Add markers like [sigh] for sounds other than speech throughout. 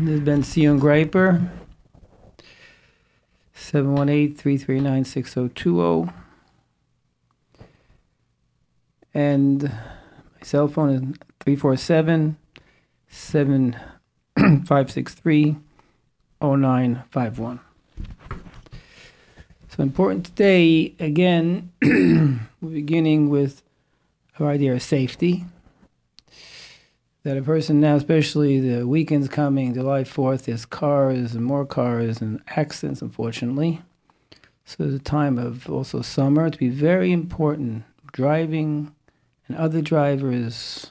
this has been Sion Greiper. 718-339-6020. And my cell phone is 347 7563 [clears throat] 0951. So important today, again, [clears throat] we're beginning with our idea of safety. That a person now, especially the weekend's coming, July 4th, there's cars and more cars and accidents, unfortunately. So a time of also summer to be very important. Driving and other drivers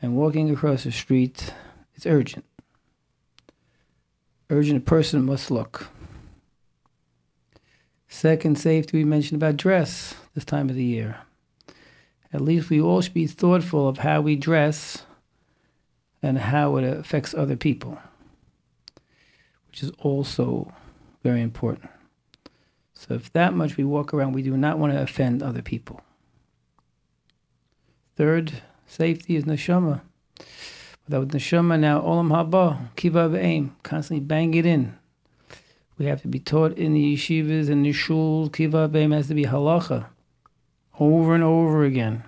and walking across the street, it's urgent. Urgent, a person must look. Second, safety, we mentioned about dress this time of the year. At least we all should be thoughtful of how we dress and how it affects other people, which is also very important. So, if that much we walk around, we do not want to offend other people. Third, safety is neshama. Without neshama, now olam haba, kiva aim, constantly bang it in. We have to be taught in the yeshivas and the shuls. Kiva Beim has to be halacha over and over again.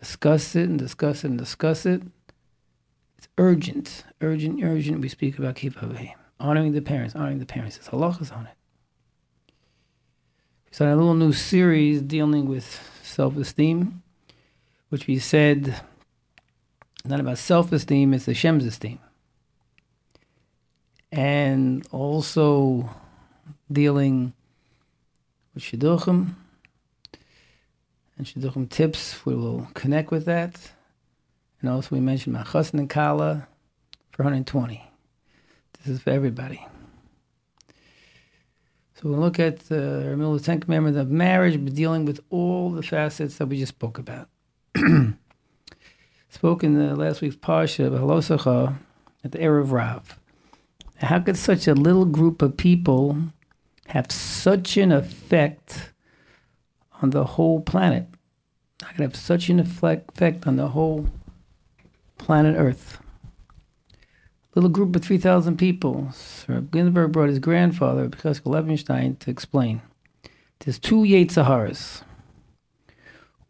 Discuss it and discuss it and discuss it. Urgent, urgent, urgent. We speak about Kiva Honoring the parents, honoring the parents. It's halachas on it. We started a little new series dealing with self esteem, which we said not about self esteem, it's Hashem's esteem and also dealing with shidduchim and shidduchim tips. We will connect with that. And also we mentioned my Machas and Kala for 120. This is for everybody. So we'll look at the uh, Ten Commandments of marriage, but dealing with all the facets that we just spoke about. [clears throat] spoke in the last week's Parsha, Halosacha, at the Erev Rav. How could such a little group of people have such an effect on the whole planet? How could have such an effect on the whole planet Earth? Little group of 3,000 people. Sir Ginsburg brought his grandfather, Professor Levenstein, to explain. There's two Saharas.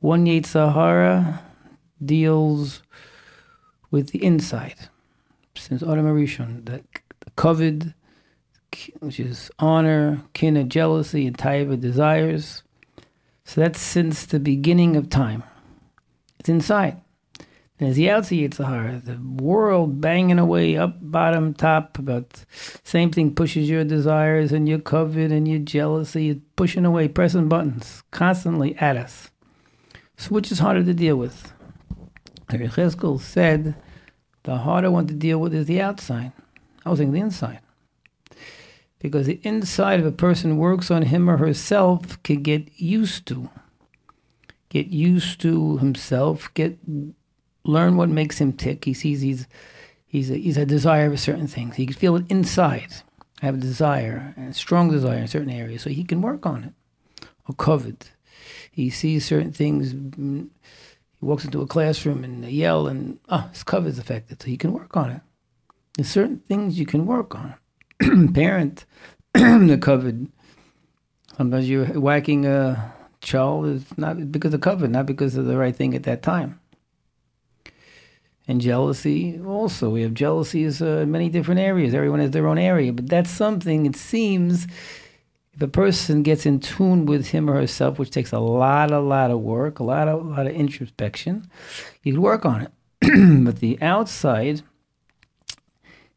One Sahara deals with the inside, since Adam that kavod, which is honor, kina, jealousy, and taiva, desires. So that's since the beginning of time. It's inside. And as the outside Sahara, the world banging away up, bottom, top, about same thing pushes your desires and your kavod and your jealousy, pushing away, pressing buttons constantly at us. So which is harder to deal with? Cheskel said the harder one to deal with is the outside I was thinking the inside. Because the inside of a person works on him or herself can get used to. Get used to himself, get learn what makes him tick. He sees he's he's a, he's a desire for certain things. He can feel it inside. I have a desire, a strong desire in certain areas, so he can work on it. Or kavod. He sees certain things. Mm, he walks into a classroom and they yell, and oh, his kavod is affected, so he can work on it. There's certain things you can work on. [clears throat] Parent, [clears throat] the kavod. Sometimes you're whacking a child is not because of kavod, not because of the right thing at that time. And jealousy, also, we have jealousies uh, in many different areas. Everyone has their own area, but that's something. It seems if a person gets in tune with him or herself, which takes a lot, a lot of work, a lot, of, a lot of introspection, you can work on it. [clears throat] but the outside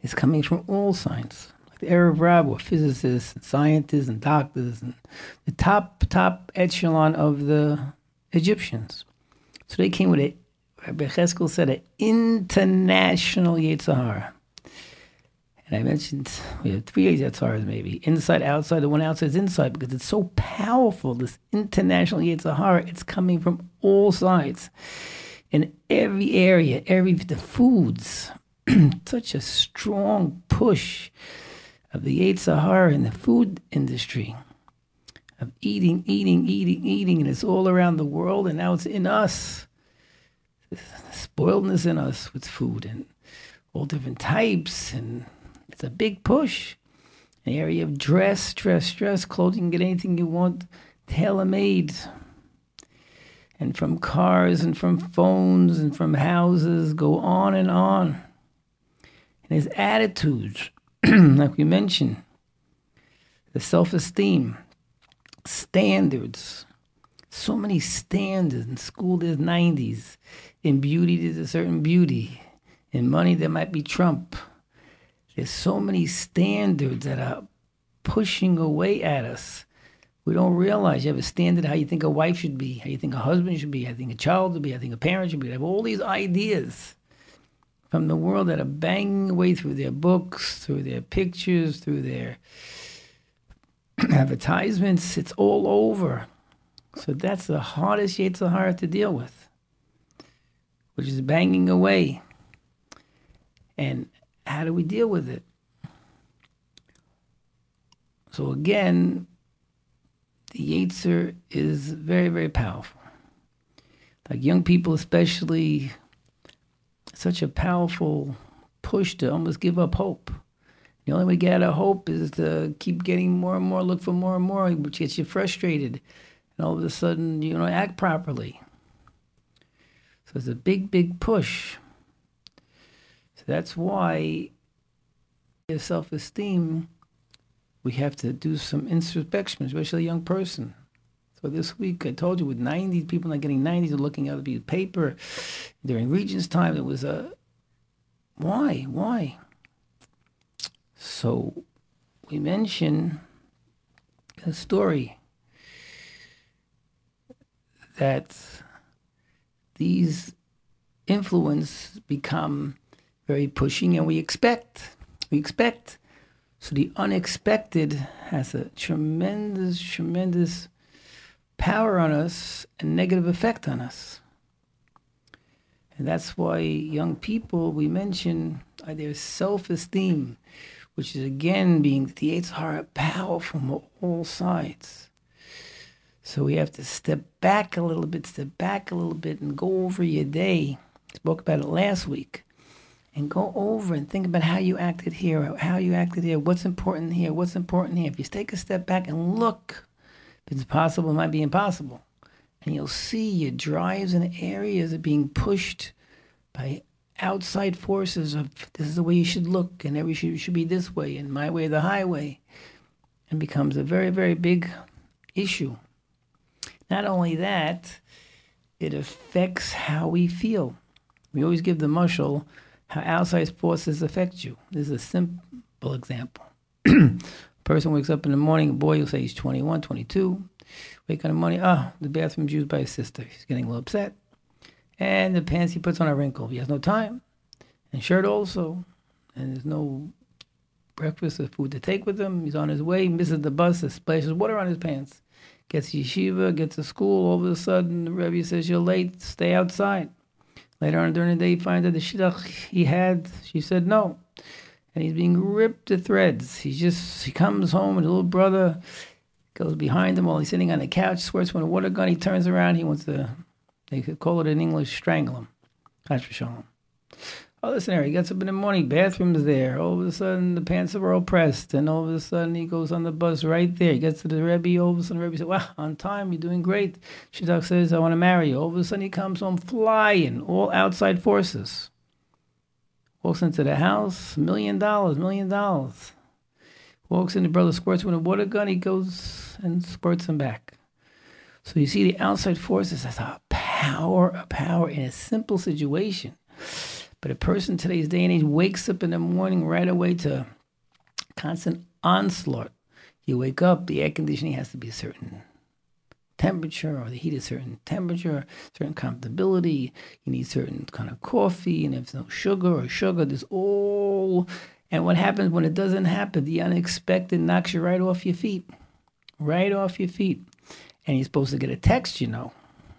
is coming from all science. Like the Erev Rav were physicists and scientists and doctors and the top, top echelon of the Egyptians. So they came with a, Rabbi Cheskel said, an international Yetzer Hara. And I mentioned we have three Yetzer Haras maybe inside, outside. The one outside is inside because it's so powerful. This international Yetzer Hara, it's coming from all sides, in every area, every the foods, [clears throat] such a strong push of the Yetzer Hara in the food industry of eating, eating, eating, eating, and it's all around the world, and now it's in us. Spoiledness in us with food, and all different types, and it's a big push. The area of dress, dress, dress, clothing, get anything you want, tailor made. And from cars and from phones and from houses, go on and on. And his attitudes, [clears throat] like we mentioned, the self esteem, standards. So many standards. In school, there's 90s. In beauty, there's a certain beauty. In money, there might be Trump. There's so many standards that are pushing away at us. We don't realize you have a standard how you think a wife should be, how you think a husband should be, how you think a child should be, you think a parent should be. They have all these ideas from the world that are banging away through their books, through their pictures, through their [clears throat] advertisements. It's all over. So that's the hardest Yetzer Hara to deal with, which is banging away. And how do we deal with it? So again, the Yetzer is very, very powerful. Like young people, especially, such a powerful push to almost give up hope. The only way to get out of hope is to keep getting more and more, look for more and more, which gets you frustrated. And all of a sudden, you don't act properly. So it's a big, big push. So that's why your self esteem, we have to do some introspection, especially a young person. So this week, I told you, with 90 people not getting 90s, looking at the paper during Regent's time, it was a why, why? So we mention a story that these influence become very pushing and we expect we expect. So the unexpected has a tremendous tremendous power on us and negative effect on us. And that's why young people we mention their self-esteem which is again being the Yetzer Hara power from all sides so we have to step back a little bit step back a little bit and go over your day spoke about it last week and go over and think about how you acted here, how you acted here, what's important here, what's important here. If you take a step back and look, if it's possible, it might be impossible. And you'll see your drives and areas are being pushed by outside forces of this is the way you should look and every should, should be this way and my way the highway and becomes a very, very big issue. Not only that, it affects how we feel. We always give the mushal how outside forces affect you. This is a simple example. [clears throat] Person wakes up in the morning, boy will say he's 21, 22. Wake up in the morning, oh, the bathroom's used by his sister. He's getting a little upset. And the pants he puts on are wrinkled. He has no time. And shirt also. And there's no breakfast or food to take with him. He's on his way, misses the bus, splashes water on his pants. Gets yeshiva, gets to school. All of a sudden, the Rebbe says, You're late, stay outside. Later on during the day, he finds out the shidduch he had, she said no. And he's being ripped to threads. He just, he comes home and his little brother goes behind him while he's sitting on the couch, swears with a water gun. He turns around. He wants to, they could call it in English, strangle him. That's for sure. Oh, listen here, he gets up in the morning, bathroom's there. All of a sudden, the pants are all pressed, and all of a sudden, he goes on the bus right there. He gets to the Rebbe, all of a sudden, the Rebbe says, Wow, on time, you're doing great. Shidduch says, I want to marry you. All of a sudden, he comes home flying, all outside forces. Walks into the house, million dollars, million dollars. Walks in, the brother squirts with a water gun, he goes and squirts him back. So you see the outside forces as a power, a power in a simple situation. But a person today's day and age wakes up in the morning right away to constant onslaught. You wake up, the air conditioning has to be a certain temperature, or the heat a certain temperature, certain comfortability. You need certain kind of coffee, and if no sugar or sugar, there's all. And what happens when it doesn't happen? The unexpected knocks you right off your feet, right off your feet. And you're supposed to get a text, you know.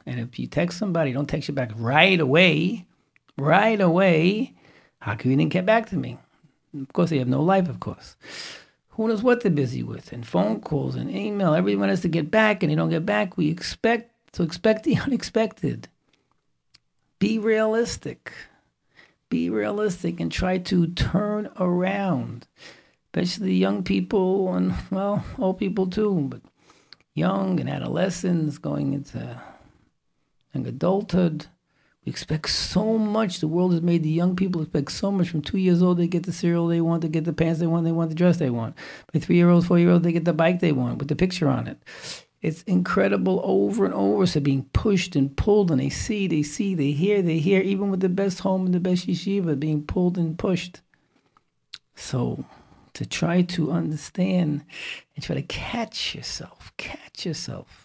And if you text somebody, don't text you back right away right away. How come you didn't get back to me? Of course, they have no life, of course. Who knows what they're busy with? And phone calls and email. Everyone has to get back, and they don't get back. We expect to expect the [laughs] unexpected. Be realistic. be realistic and try to turn around, especially young people and, [laughs] well, old people too, but young and adolescents going into young adulthood. We expect so much. The world has made the young people expect so much. From two years old, they get the cereal they want, they get the pants they want, they want the dress they want. By three year old, four year old, they get the bike they want with the picture on it. It's incredible over and over. So being pushed and pulled, and they see, they see, they hear, they hear, even with the best home and the best yeshiva, being pulled and pushed. So to try to understand and try to catch yourself, catch yourself.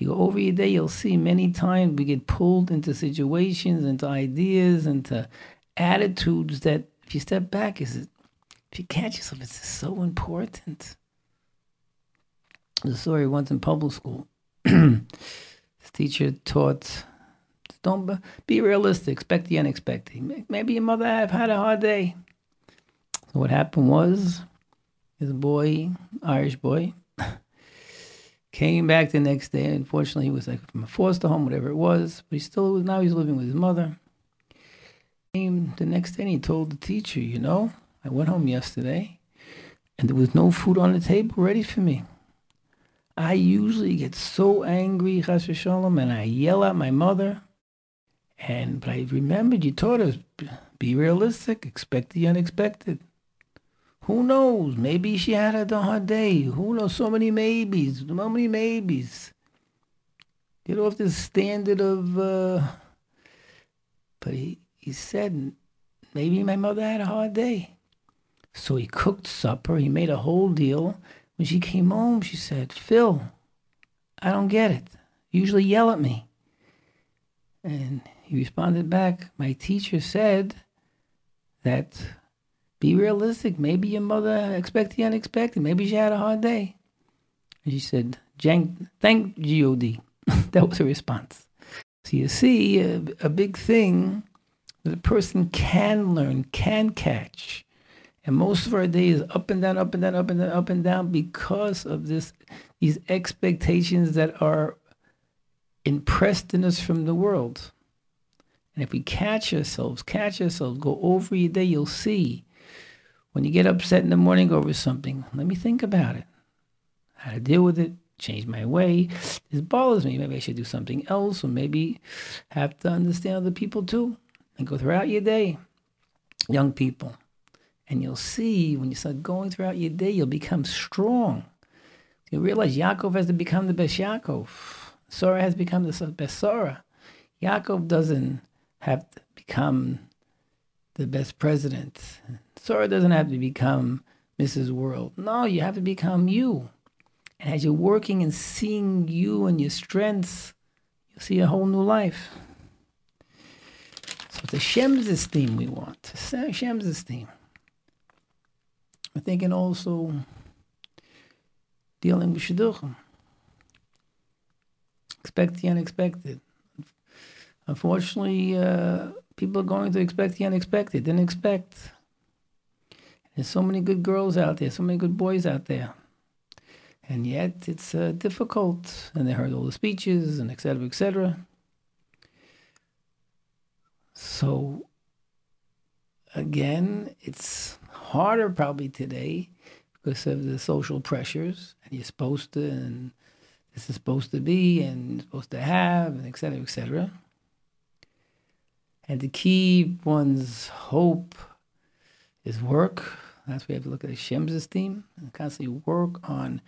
You go over your day, you'll see many times we get pulled into situations, into ideas, into attitudes that if you step back, is it, if you catch yourself, it's so important the story once in public school. [clears throat] this teacher taught, don't be realistic, expect the unexpected. Maybe your mother have had a hard day. So what happened was, his boy, Irish boy, came back the next day. Unfortunately, he was like from a foster home, whatever it was. But he still was. Now he's living with his mother. Came the next day, and he told the teacher, "You know, I went home yesterday, and there was no food on the table ready for me." I usually get so angry, Chas Shalom, and I yell at my mother. And but I remembered you taught us be realistic, expect the unexpected. Who knows? Maybe she had a hard day. Who knows? So many maybes. So many maybes. Get off this standard of. Uh... But he, he said maybe my mother had a hard day. So he cooked supper. He made a whole deal. When she came home, she said, Phil, I don't get it. You usually yell at me. And he responded back, My teacher said that be realistic. Maybe your mother expected the unexpected. Maybe she had a hard day. And she said, thank God. [laughs] that was her response. So you see, a, a big thing that a person can learn, can catch, and most of our day is up and down, up and down, up and down, up and down because of this these expectations that are impressed in us from the world. And if we catch ourselves, catch ourselves, go over your day, you'll see when you get upset in the morning over something, let me think about it. How to deal with it, change my way. This bothers me. Maybe I should do something else, or maybe have to understand other people too. And go throughout your day. Young people, and you'll see when you start going throughout your day, you'll become strong. You'll realize Yaakov has to become the best Yaakov. Sarah has become the best Sarah. Yaakov doesn't have to become the best president. Sarah doesn't have to become Mrs. World. No, you have to become you. And as you're working and seeing you and your strengths, you'll see a whole new life. So it's Hashem's esteem we want. Shem's esteem. I'm thinking also dealing with shidduchim. Expect the unexpected. Unfortunately, uh, people are going to expect the unexpected. Didn't expect. There's so many good girls out there, so many good boys out there. And yet it's uh, difficult. And they heard all the speeches and et cetera, et cetera. So, again, it's harder probably today because of the social pressures, and you're supposed to, and this is supposed to be, and supposed to have, and et cetera, et cetera. And to keep one's hope is work. You have to look at Hashem's esteem and constantly work on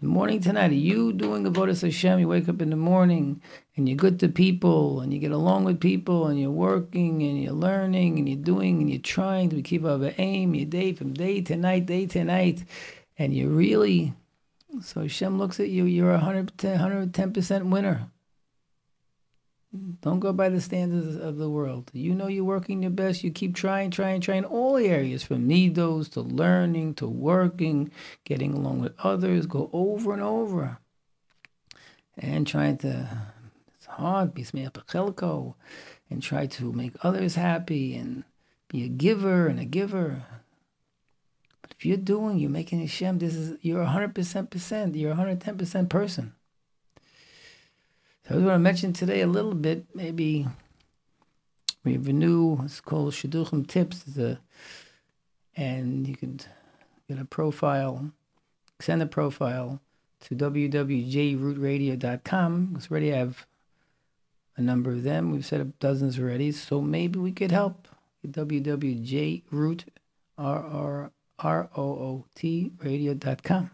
morning to night, you doing Avodah Hashem? You wake up in the morning and you're good to people and you get along with people and you're working and you're learning and you're doing and you're trying to keep up an aim, your day from day to night, day to night, and you're really, so Hashem looks at you, you're a 110, 110% winner. Don't go by the standards of the world. You know you're working your best. You keep trying, trying, trying all the areas from nidos to learning to working, getting along with others. Go over and over. And trying to, it's hard, be chelko, and try to make others happy and be a giver and a giver. But if you're doing, you're making Hashem, this is, you're 100%, you're 110% person. So I was going to mention today a little bit, maybe We have a new, it's called Shidduchim Tips, a, and you could get a profile, send a profile to www.jrootradio.com because already have a number of them. We've set up dozens already, so maybe we could help. www.jroot, R-R-R-O-O-T, radio.com.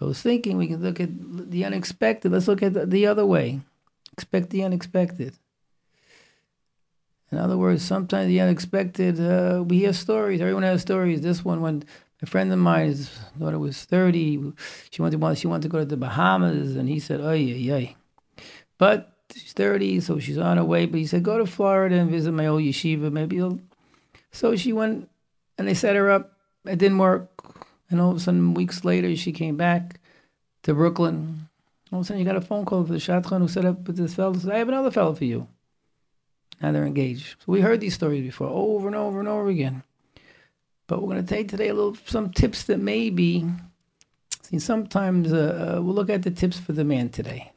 I was thinking we could look at the unexpected. Let's look at the, the other way. Expect the unexpected. In other words, sometimes the unexpected, uh, we hear stories. Everyone has stories. This one, when a friend of mine, his daughter was 30, she wanted, to, she wanted to go to the Bahamas, and he said, oh, yeah, yeah. But she's 30, so she's on her way. But he said, go to Florida and visit my old yeshiva. Maybe you'll. So she went, and they set her up. It didn't work. And all of a sudden, weeks later, she came back to Brooklyn. All of a sudden, you got a phone call for the shadchan who set up with this fellow. Said, I have another fellow for you. Now they're engaged. So we heard these stories before, over and over and over again. But we're going to take today a little some tips that maybe. See, sometimes uh, uh, we'll look at the tips for the man today,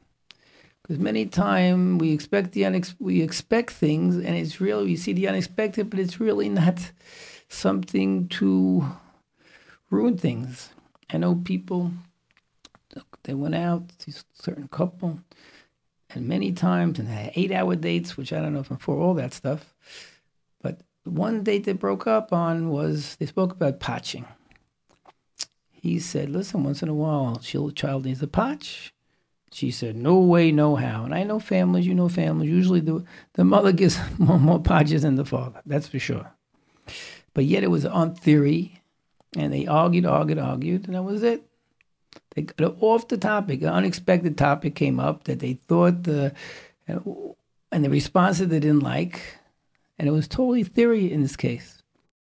because many times we expect the unex- we expect things, and it's really we see the unexpected, but it's really not something to ruin things. I know people. They went out, this certain couple, and many times, and had eight-hour dates, which I don't know if I'm for all that stuff. But one date they broke up on was they spoke about potching. He said, "Listen, once in a while, a child needs a potch." She said, "No way, no how." And I know families, you know families. Usually, the the mother gets [laughs] more more than the father. That's for sure. But yet, it was on theory, and they argued, argued, argued, and that was it. They got off the topic. An unexpected topic came up that they thought the, and the responses they didn't like, and it was totally theory in this case.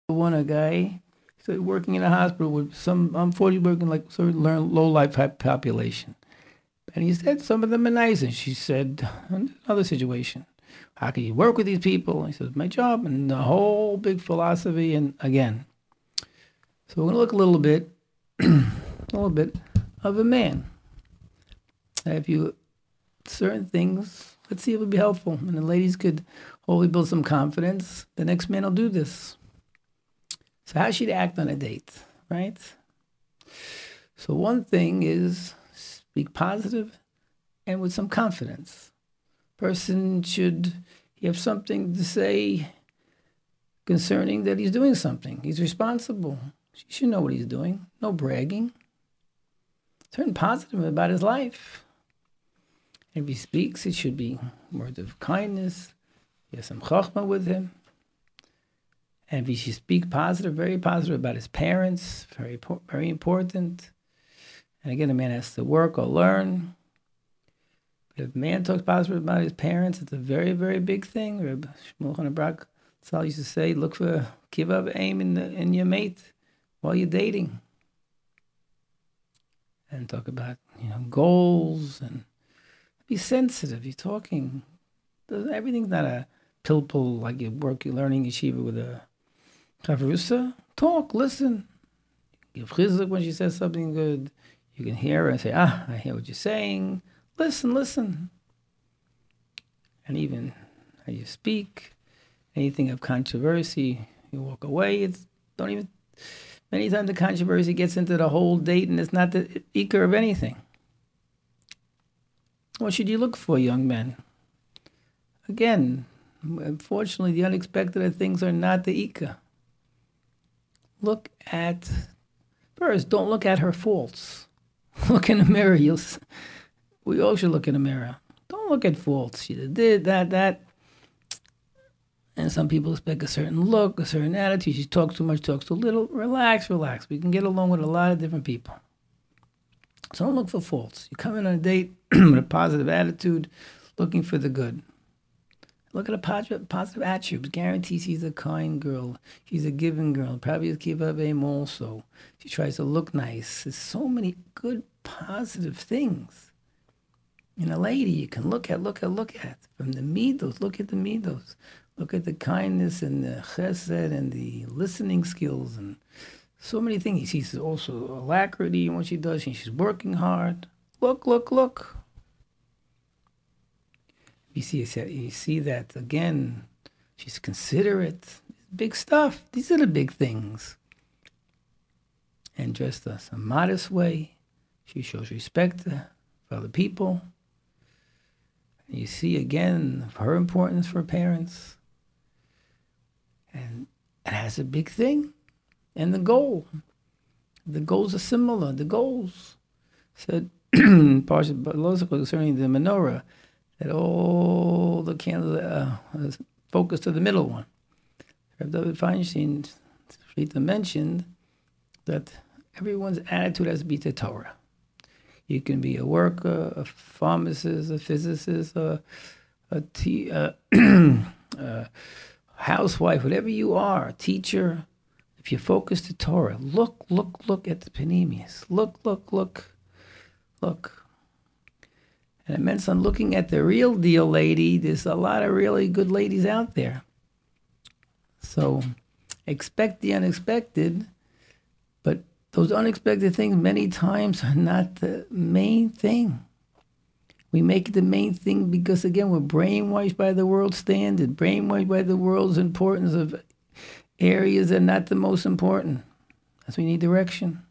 One a guy started working in a hospital with some, unfortunately, working like sort of low life population. And he said, some of them are nice. And she said, another situation, how can you work with these people? And he says, my job. And the whole big philosophy. And again, so we're going to look a little bit, [clears throat] a little bit of a man. If you certain things, let's see if it would be helpful. And the ladies could hopefully build some confidence. The next man will do this. So how should act on a date, right? So one thing is speak positive and with some confidence. Person should have something to say concerning that he's doing something. He's responsible. He should know what he's doing. No bragging turn positive about his life. If he speaks, it should be words of kindness. He has some chachma with him. And if he speak positive, very positive about his parents, very very important. And again, a man has to work or learn. But if a man talks positive about his parents, it's a very, very big thing. Reb Shmuel Chanabrak Sal used to say, look for, up aim in, the, in your mate while you're dating and talk about you know goals and be sensitive. You're talking. Everything's not a pilpul like you work, you're learning yeshiva with a chavrusa. Talk, listen. Give chizuk when she says something good. You can hear her and say, ah, I hear what you're saying. Listen, listen. And even how you speak, anything of controversy, you walk away. It's don't even Many times the controversy gets into the whole date and it's not the ikar of anything. What should you look for, young men? Again, unfortunately, the unexpected things are not the ikar. Look at, first, don't look at her faults. [laughs] Look in the mirror. You'll, we all should look in the mirror. Don't look at faults. She did that, that. And some people expect a certain look, a certain attitude. She talks too much, talks too little. Relax, relax. We can get along with a lot of different people. So don't look for faults. You come in on a date [clears throat] with a positive attitude, looking for the good. Look at a positive, attributes. Guarantee she's a kind girl. She's a giving girl. Probably a kiva aim also. She tries to look nice. There's so many good, positive things in a lady you can look at, look at, look at. From the midos, look at the midos. Look at the kindness and the chesed and the listening skills and so many things. She's also alacrity in what she does. She's working hard. Look, look, look. You see, you see that again. She's considerate. Big stuff. These are the big things. And us a modest way. She shows respect for other people. You see again her importance for parents. And it has a big thing. And the goal. The goals are similar. The goals said [clears throat] Parsha concerning the menorah that all the candles uh, focus to the middle one. Reb David Feinstein mentioned that everyone's attitude has to be to Torah. You can be a worker, a pharmacist, a physicist, a a, a, t- a, a housewife, whatever you are, teacher. If you focus to Torah, look, look, look at the Panemius. Look, look, look, look. And it meant on looking at the real deal lady, there's a lot of really good ladies out there. So expect the unexpected but those unexpected things many times are not the main thing. We make it the main thing because, again, we're brainwashed by the world standard, brainwashed by the world's importance of areas that are not the most important. That's we need direction.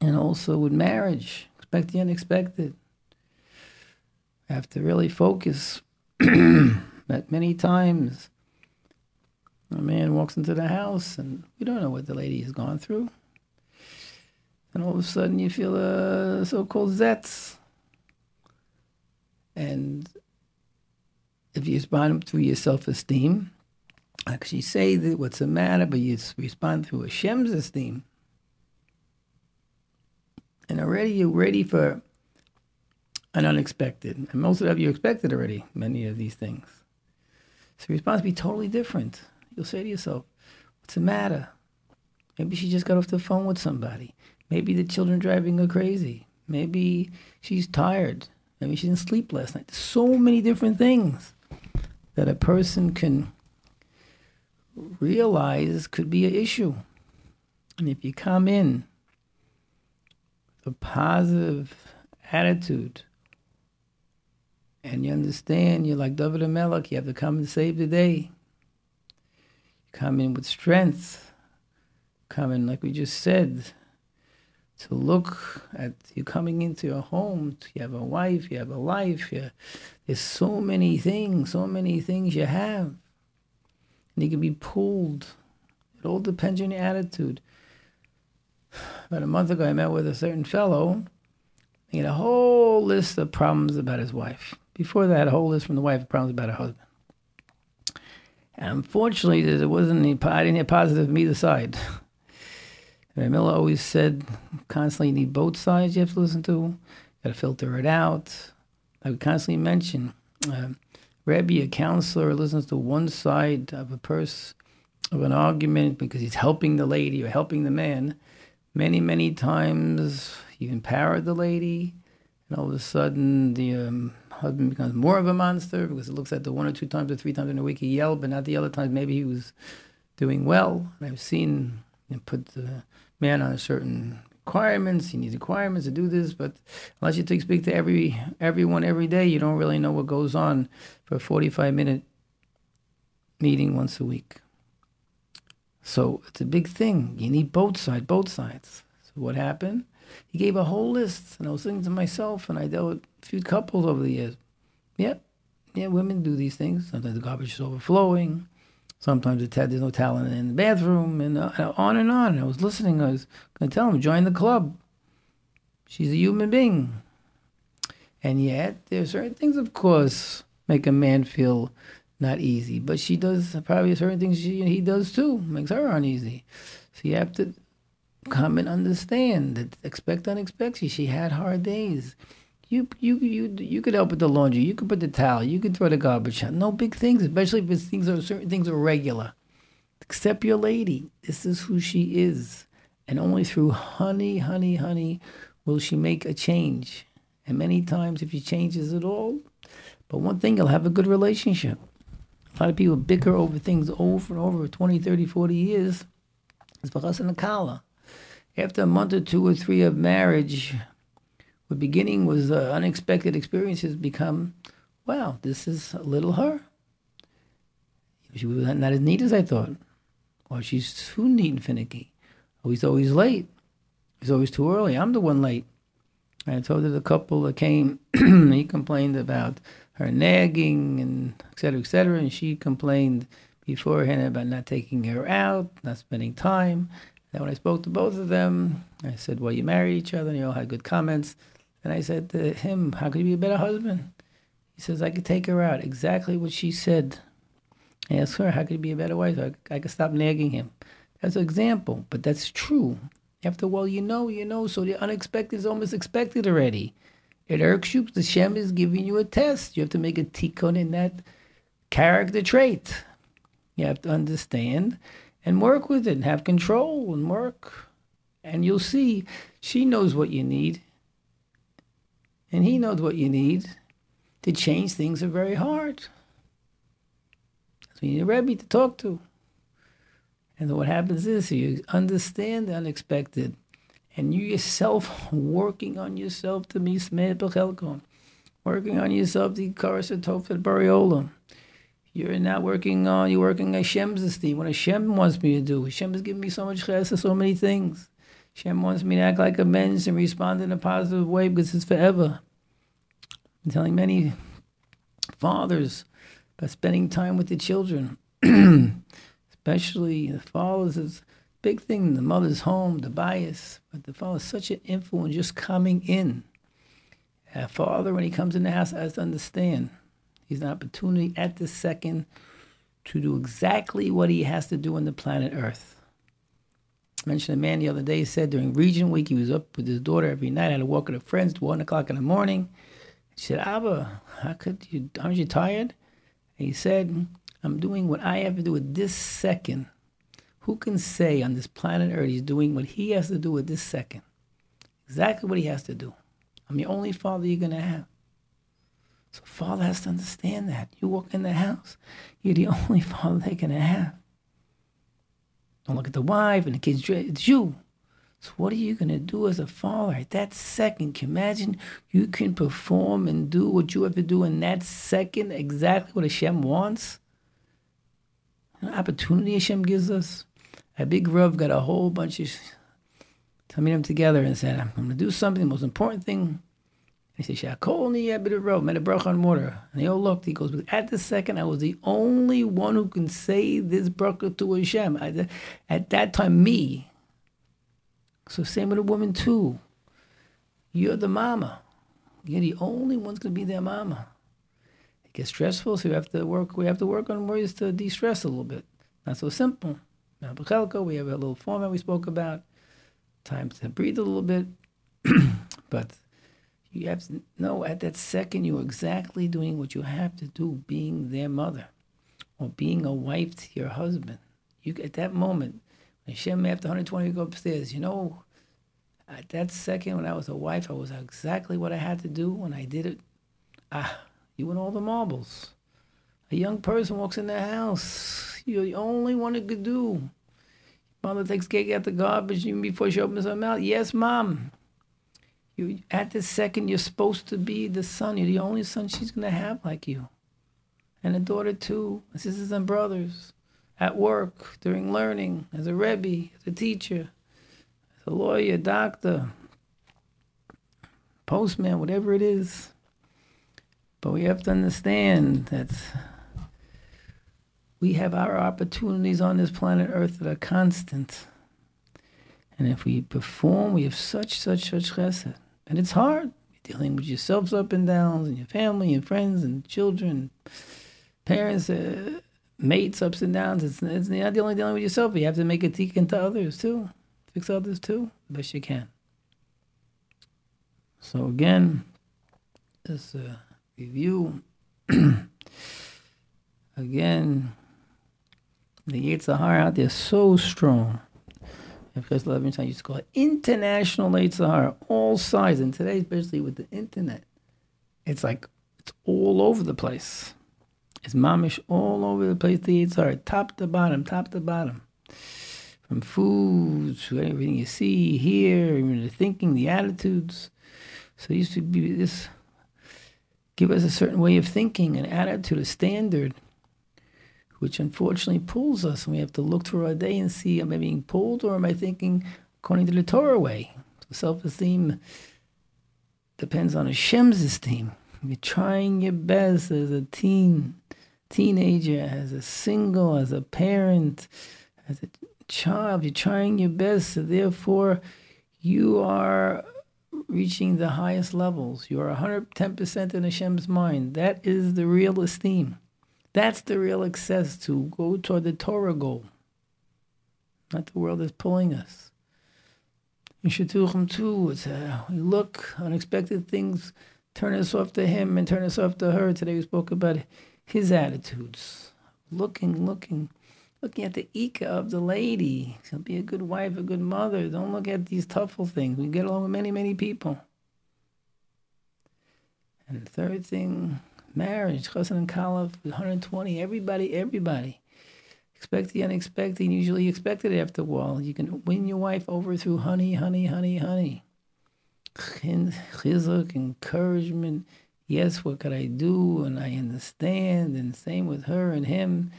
And also with marriage, expect the unexpected. We have to really focus. [clears throat] that many times a man walks into the house, and we don't know what the lady has gone through. And all of a sudden, you feel a so-called zets. And if you respond through your self-esteem, actually say that what's the matter, but you respond through Hashem's esteem. And already you're ready for an unexpected. And most of you expected already many of these things. So your response will be totally different. You'll say to yourself, what's the matter? Maybe she just got off the phone with somebody. Maybe the children driving her crazy. Maybe she's tired. Maybe she didn't sleep last night. So many different things that a person can realize could be an issue. And if you come in with a positive attitude and you understand you're like David and HaMelech, you have to come and save the day come in with strength, come in, like we just said, to look at you coming into your home. You have a wife, you have a life. You, there's so many things, so many things you have. And you can be pulled. It all depends on your attitude. [sighs] About a month ago, I met with a certain fellow. He had a whole list of problems about his wife. Before that, a whole list from the wife of problems about her husband. And Unfortunately, there wasn't any, I didn't hear positive from either side. [laughs] Miller always said constantly you need both sides you have to listen to. Got to filter it out. I would constantly mention, uh, Rebbe, a counselor, listens to one side of a person of an argument because he's helping the lady or helping the man. Many, many times you empower the lady, and all of a sudden the um, husband becomes more of a monster because it looks at the one or two times or three times in a week he yelled, but not the other times maybe he was doing well. And I've seen know, put the man on certain requirements. He needs requirements to do this, but unless you take speak to every everyone every day, you don't really know what goes on for a forty-five minute meeting once a week. So it's a big thing. You need both sides, both sides. So what happened? He gave a whole list, and I was thinking to myself, and I dealt with a few couples over the years. Yep, yeah, women do these things. Sometimes the garbage is overflowing. Sometimes there's no talent in the bathroom, and uh, on and on. And I was listening. I was going to tell him, join the club. She's a human being. And yet, there are certain things, of course, make a man feel not easy. But she does probably certain things she, he does too, makes her uneasy. So you have to come and understand that expect unexpected. She had hard days. You you you you could help with the laundry. You could put the towel. You could throw the garbage out. No big things, especially if it's things are certain things are regular. Accept your lady. This is who she is, and only through honey, honey, honey, will she make a change. And many times, if she changes at all, but one thing, you'll have a good relationship. A lot of people bicker over things over and over 20, 30, 40 years. It's us in the kala after a month or two or three of marriage, the beginning was uh, unexpected experiences become, wow, this is a little her. She was not as neat as I thought. Or she's too neat and finicky. Or he's always late. He's always too early. I'm the one late. I told her the couple that came, [clears throat] he complained about her nagging and et cetera, et cetera. And she complained beforehand about not taking her out, not spending time. And when I spoke to both of them, I said, Well, you married each other and you all had good comments. And I said to him, How could you be a better husband? He says, I could take her out. Exactly what she said. I asked her, How could you be a better wife? I, I could stop nagging him. That's an example, but that's true. After, well, you know, you know, so the unexpected is almost expected already. It irks you. The Shem is giving you a test. You have to make a tikkun in that character trait. You have to understand and work with it and have control and work. And you'll see she knows what you need. And he knows what you need. To change things are very hard. So you need a Rebbe to talk to. And what happens is you understand the unexpected. And you yourself working on yourself to be Smeir Bechelkom. Working on yourself to Karasa Tofet Bariolam you're not working on, you're working Hashem's esteem. What Hashem wants me to do. Hashem has given me so much chesed, so many things. Hashem wants me to act like a mensch and respond in a positive way because it's forever. I'm telling many fathers about spending time with the children, [clears throat] especially the fathers. is a big thing. The mother's home, the bias, but the father's such an influence just coming in. A father, when he comes in the house, has to understand He's an opportunity at the second to do exactly what he has to do on the planet Earth. Mentioned a man the other day said during Regents Week he was up with his daughter every night, had to walk with her friends to one o'clock in the morning. She said, Abba, how could you aren't you tired? And he said, I'm doing what I have to do at this second. Who can say on this planet Earth he's doing what he has to do at this second? Exactly what he has to do. I'm the only father you're gonna have. So father has to understand that. You walk in the house, you're the [laughs] only father they're gonna have. Don't look at the wife and the kids. It's you. So what are you gonna do as a father at that second? Can you imagine you can perform and do what you have to do in that second, exactly what Hashem wants? An opportunity Hashem gives us. A big Rav got a whole bunch of them together and said, I'm gonna do something, the most important thing he said, Shakol Niyabit Road, made a bracha on water. And they all looked. He goes, at the second, I was the only one who can say this bracha to Hashem. I, at that time, me. So same with a woman too. You're the mama. You're the only one's gonna be their mama. It gets stressful, so we have to work. We have to work on ways to de-stress a little bit. Not so simple. Now, we have a little format we spoke about. Time to breathe a little bit, [clears throat] but you have to know at that second you're exactly doing what you have to do, being their mother or being a wife to your husband. You at that moment, Hashem after 120 you go upstairs, you know, at that second when I was a wife, I was exactly what I had to do when I did it. Ah, you and all the marbles. A young person walks in the house. You're the only one it could do. Mother takes cake out the garbage even before she opens her mouth. Yes, mom. You at this second, you're supposed to be the son. You're the only son she's gonna have like you, and a daughter too, sisters and brothers, at work, during learning, as a rebbe, as a teacher, as a lawyer, doctor, postman, whatever it is. But we have to understand that we have our opportunities on this planet Earth that are constant. And if we perform, we have such, such, such chesed. And it's hard. You're dealing with yourselves up and downs and your family and friends and children, parents, uh, mates, ups and downs. It's, it's not only dealing with yourself. You have to make a tikkun to others too. Fix others too, best you can. So again, this uh, review. [clears throat] again, the Yetzer Hara out there so strong. Because Levin used to call it international Yetzer Hara, all sides. And today, especially with the internet, it's like it's all over the place. It's mamish all over the place. The Yetzer Hara, top to bottom, top to bottom. From food to everything you see, hear, even the thinking, the attitudes. So it used to be this give us a certain way of thinking, an attitude, a standard. Which unfortunately pulls us. And we have to look through our day and see, am I being pulled or am I thinking according to the Torah way? So self esteem depends on Hashem's esteem. You're trying your best as a teen, teenager, as a single, as a parent, as a child. You're trying your best. So therefore, you are reaching the highest levels. You are 110% in Hashem's mind. That is the real esteem. That's the real access to go toward the Torah goal. Not the world is pulling us. In Shidduchim too, it's uh, we look, unexpected things turn us off to him and turn us off to her. Today we spoke about his attitudes. Looking, looking, looking at the ikar of the lady. She'll be a good wife, a good mother. Don't look at these toughful things. We get along with many, many people. And the third thing, marriage. Chassan and Kalaf, 120. Everybody, everybody. Expect the unexpected. Usually expected after a while. You can win your wife over through honey, honey, honey, honey. Chizuk, encouragement. Yes, what could I do? And I understand. And same with her and him.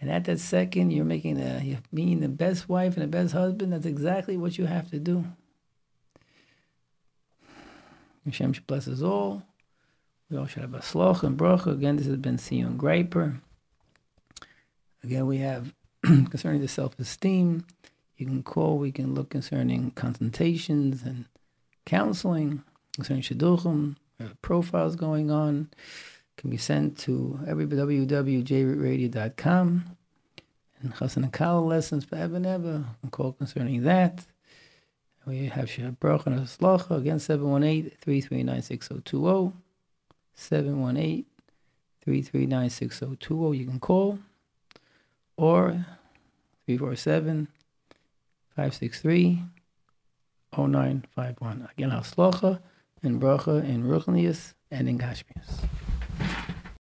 And at that second, you're making a, you're being the best wife and the best husband. That's exactly what you have to do. Hashem should bless us all. And bracha. Again, this has been Sion Greiper. Again, we have [clears throat] concerning the self-esteem. You can call. We can look concerning consultations and counseling concerning shidduchim. Profiles going on can be sent to www.jrootradio.com. And Chassan and Kala lessons forever and ever. And call concerning that. We have Shah Baruch and again 718 339 6020. 718 339 6020. You can call or 347 563 0951. Again, Haslacha and Bracha in Ruchnius and in Gashmius.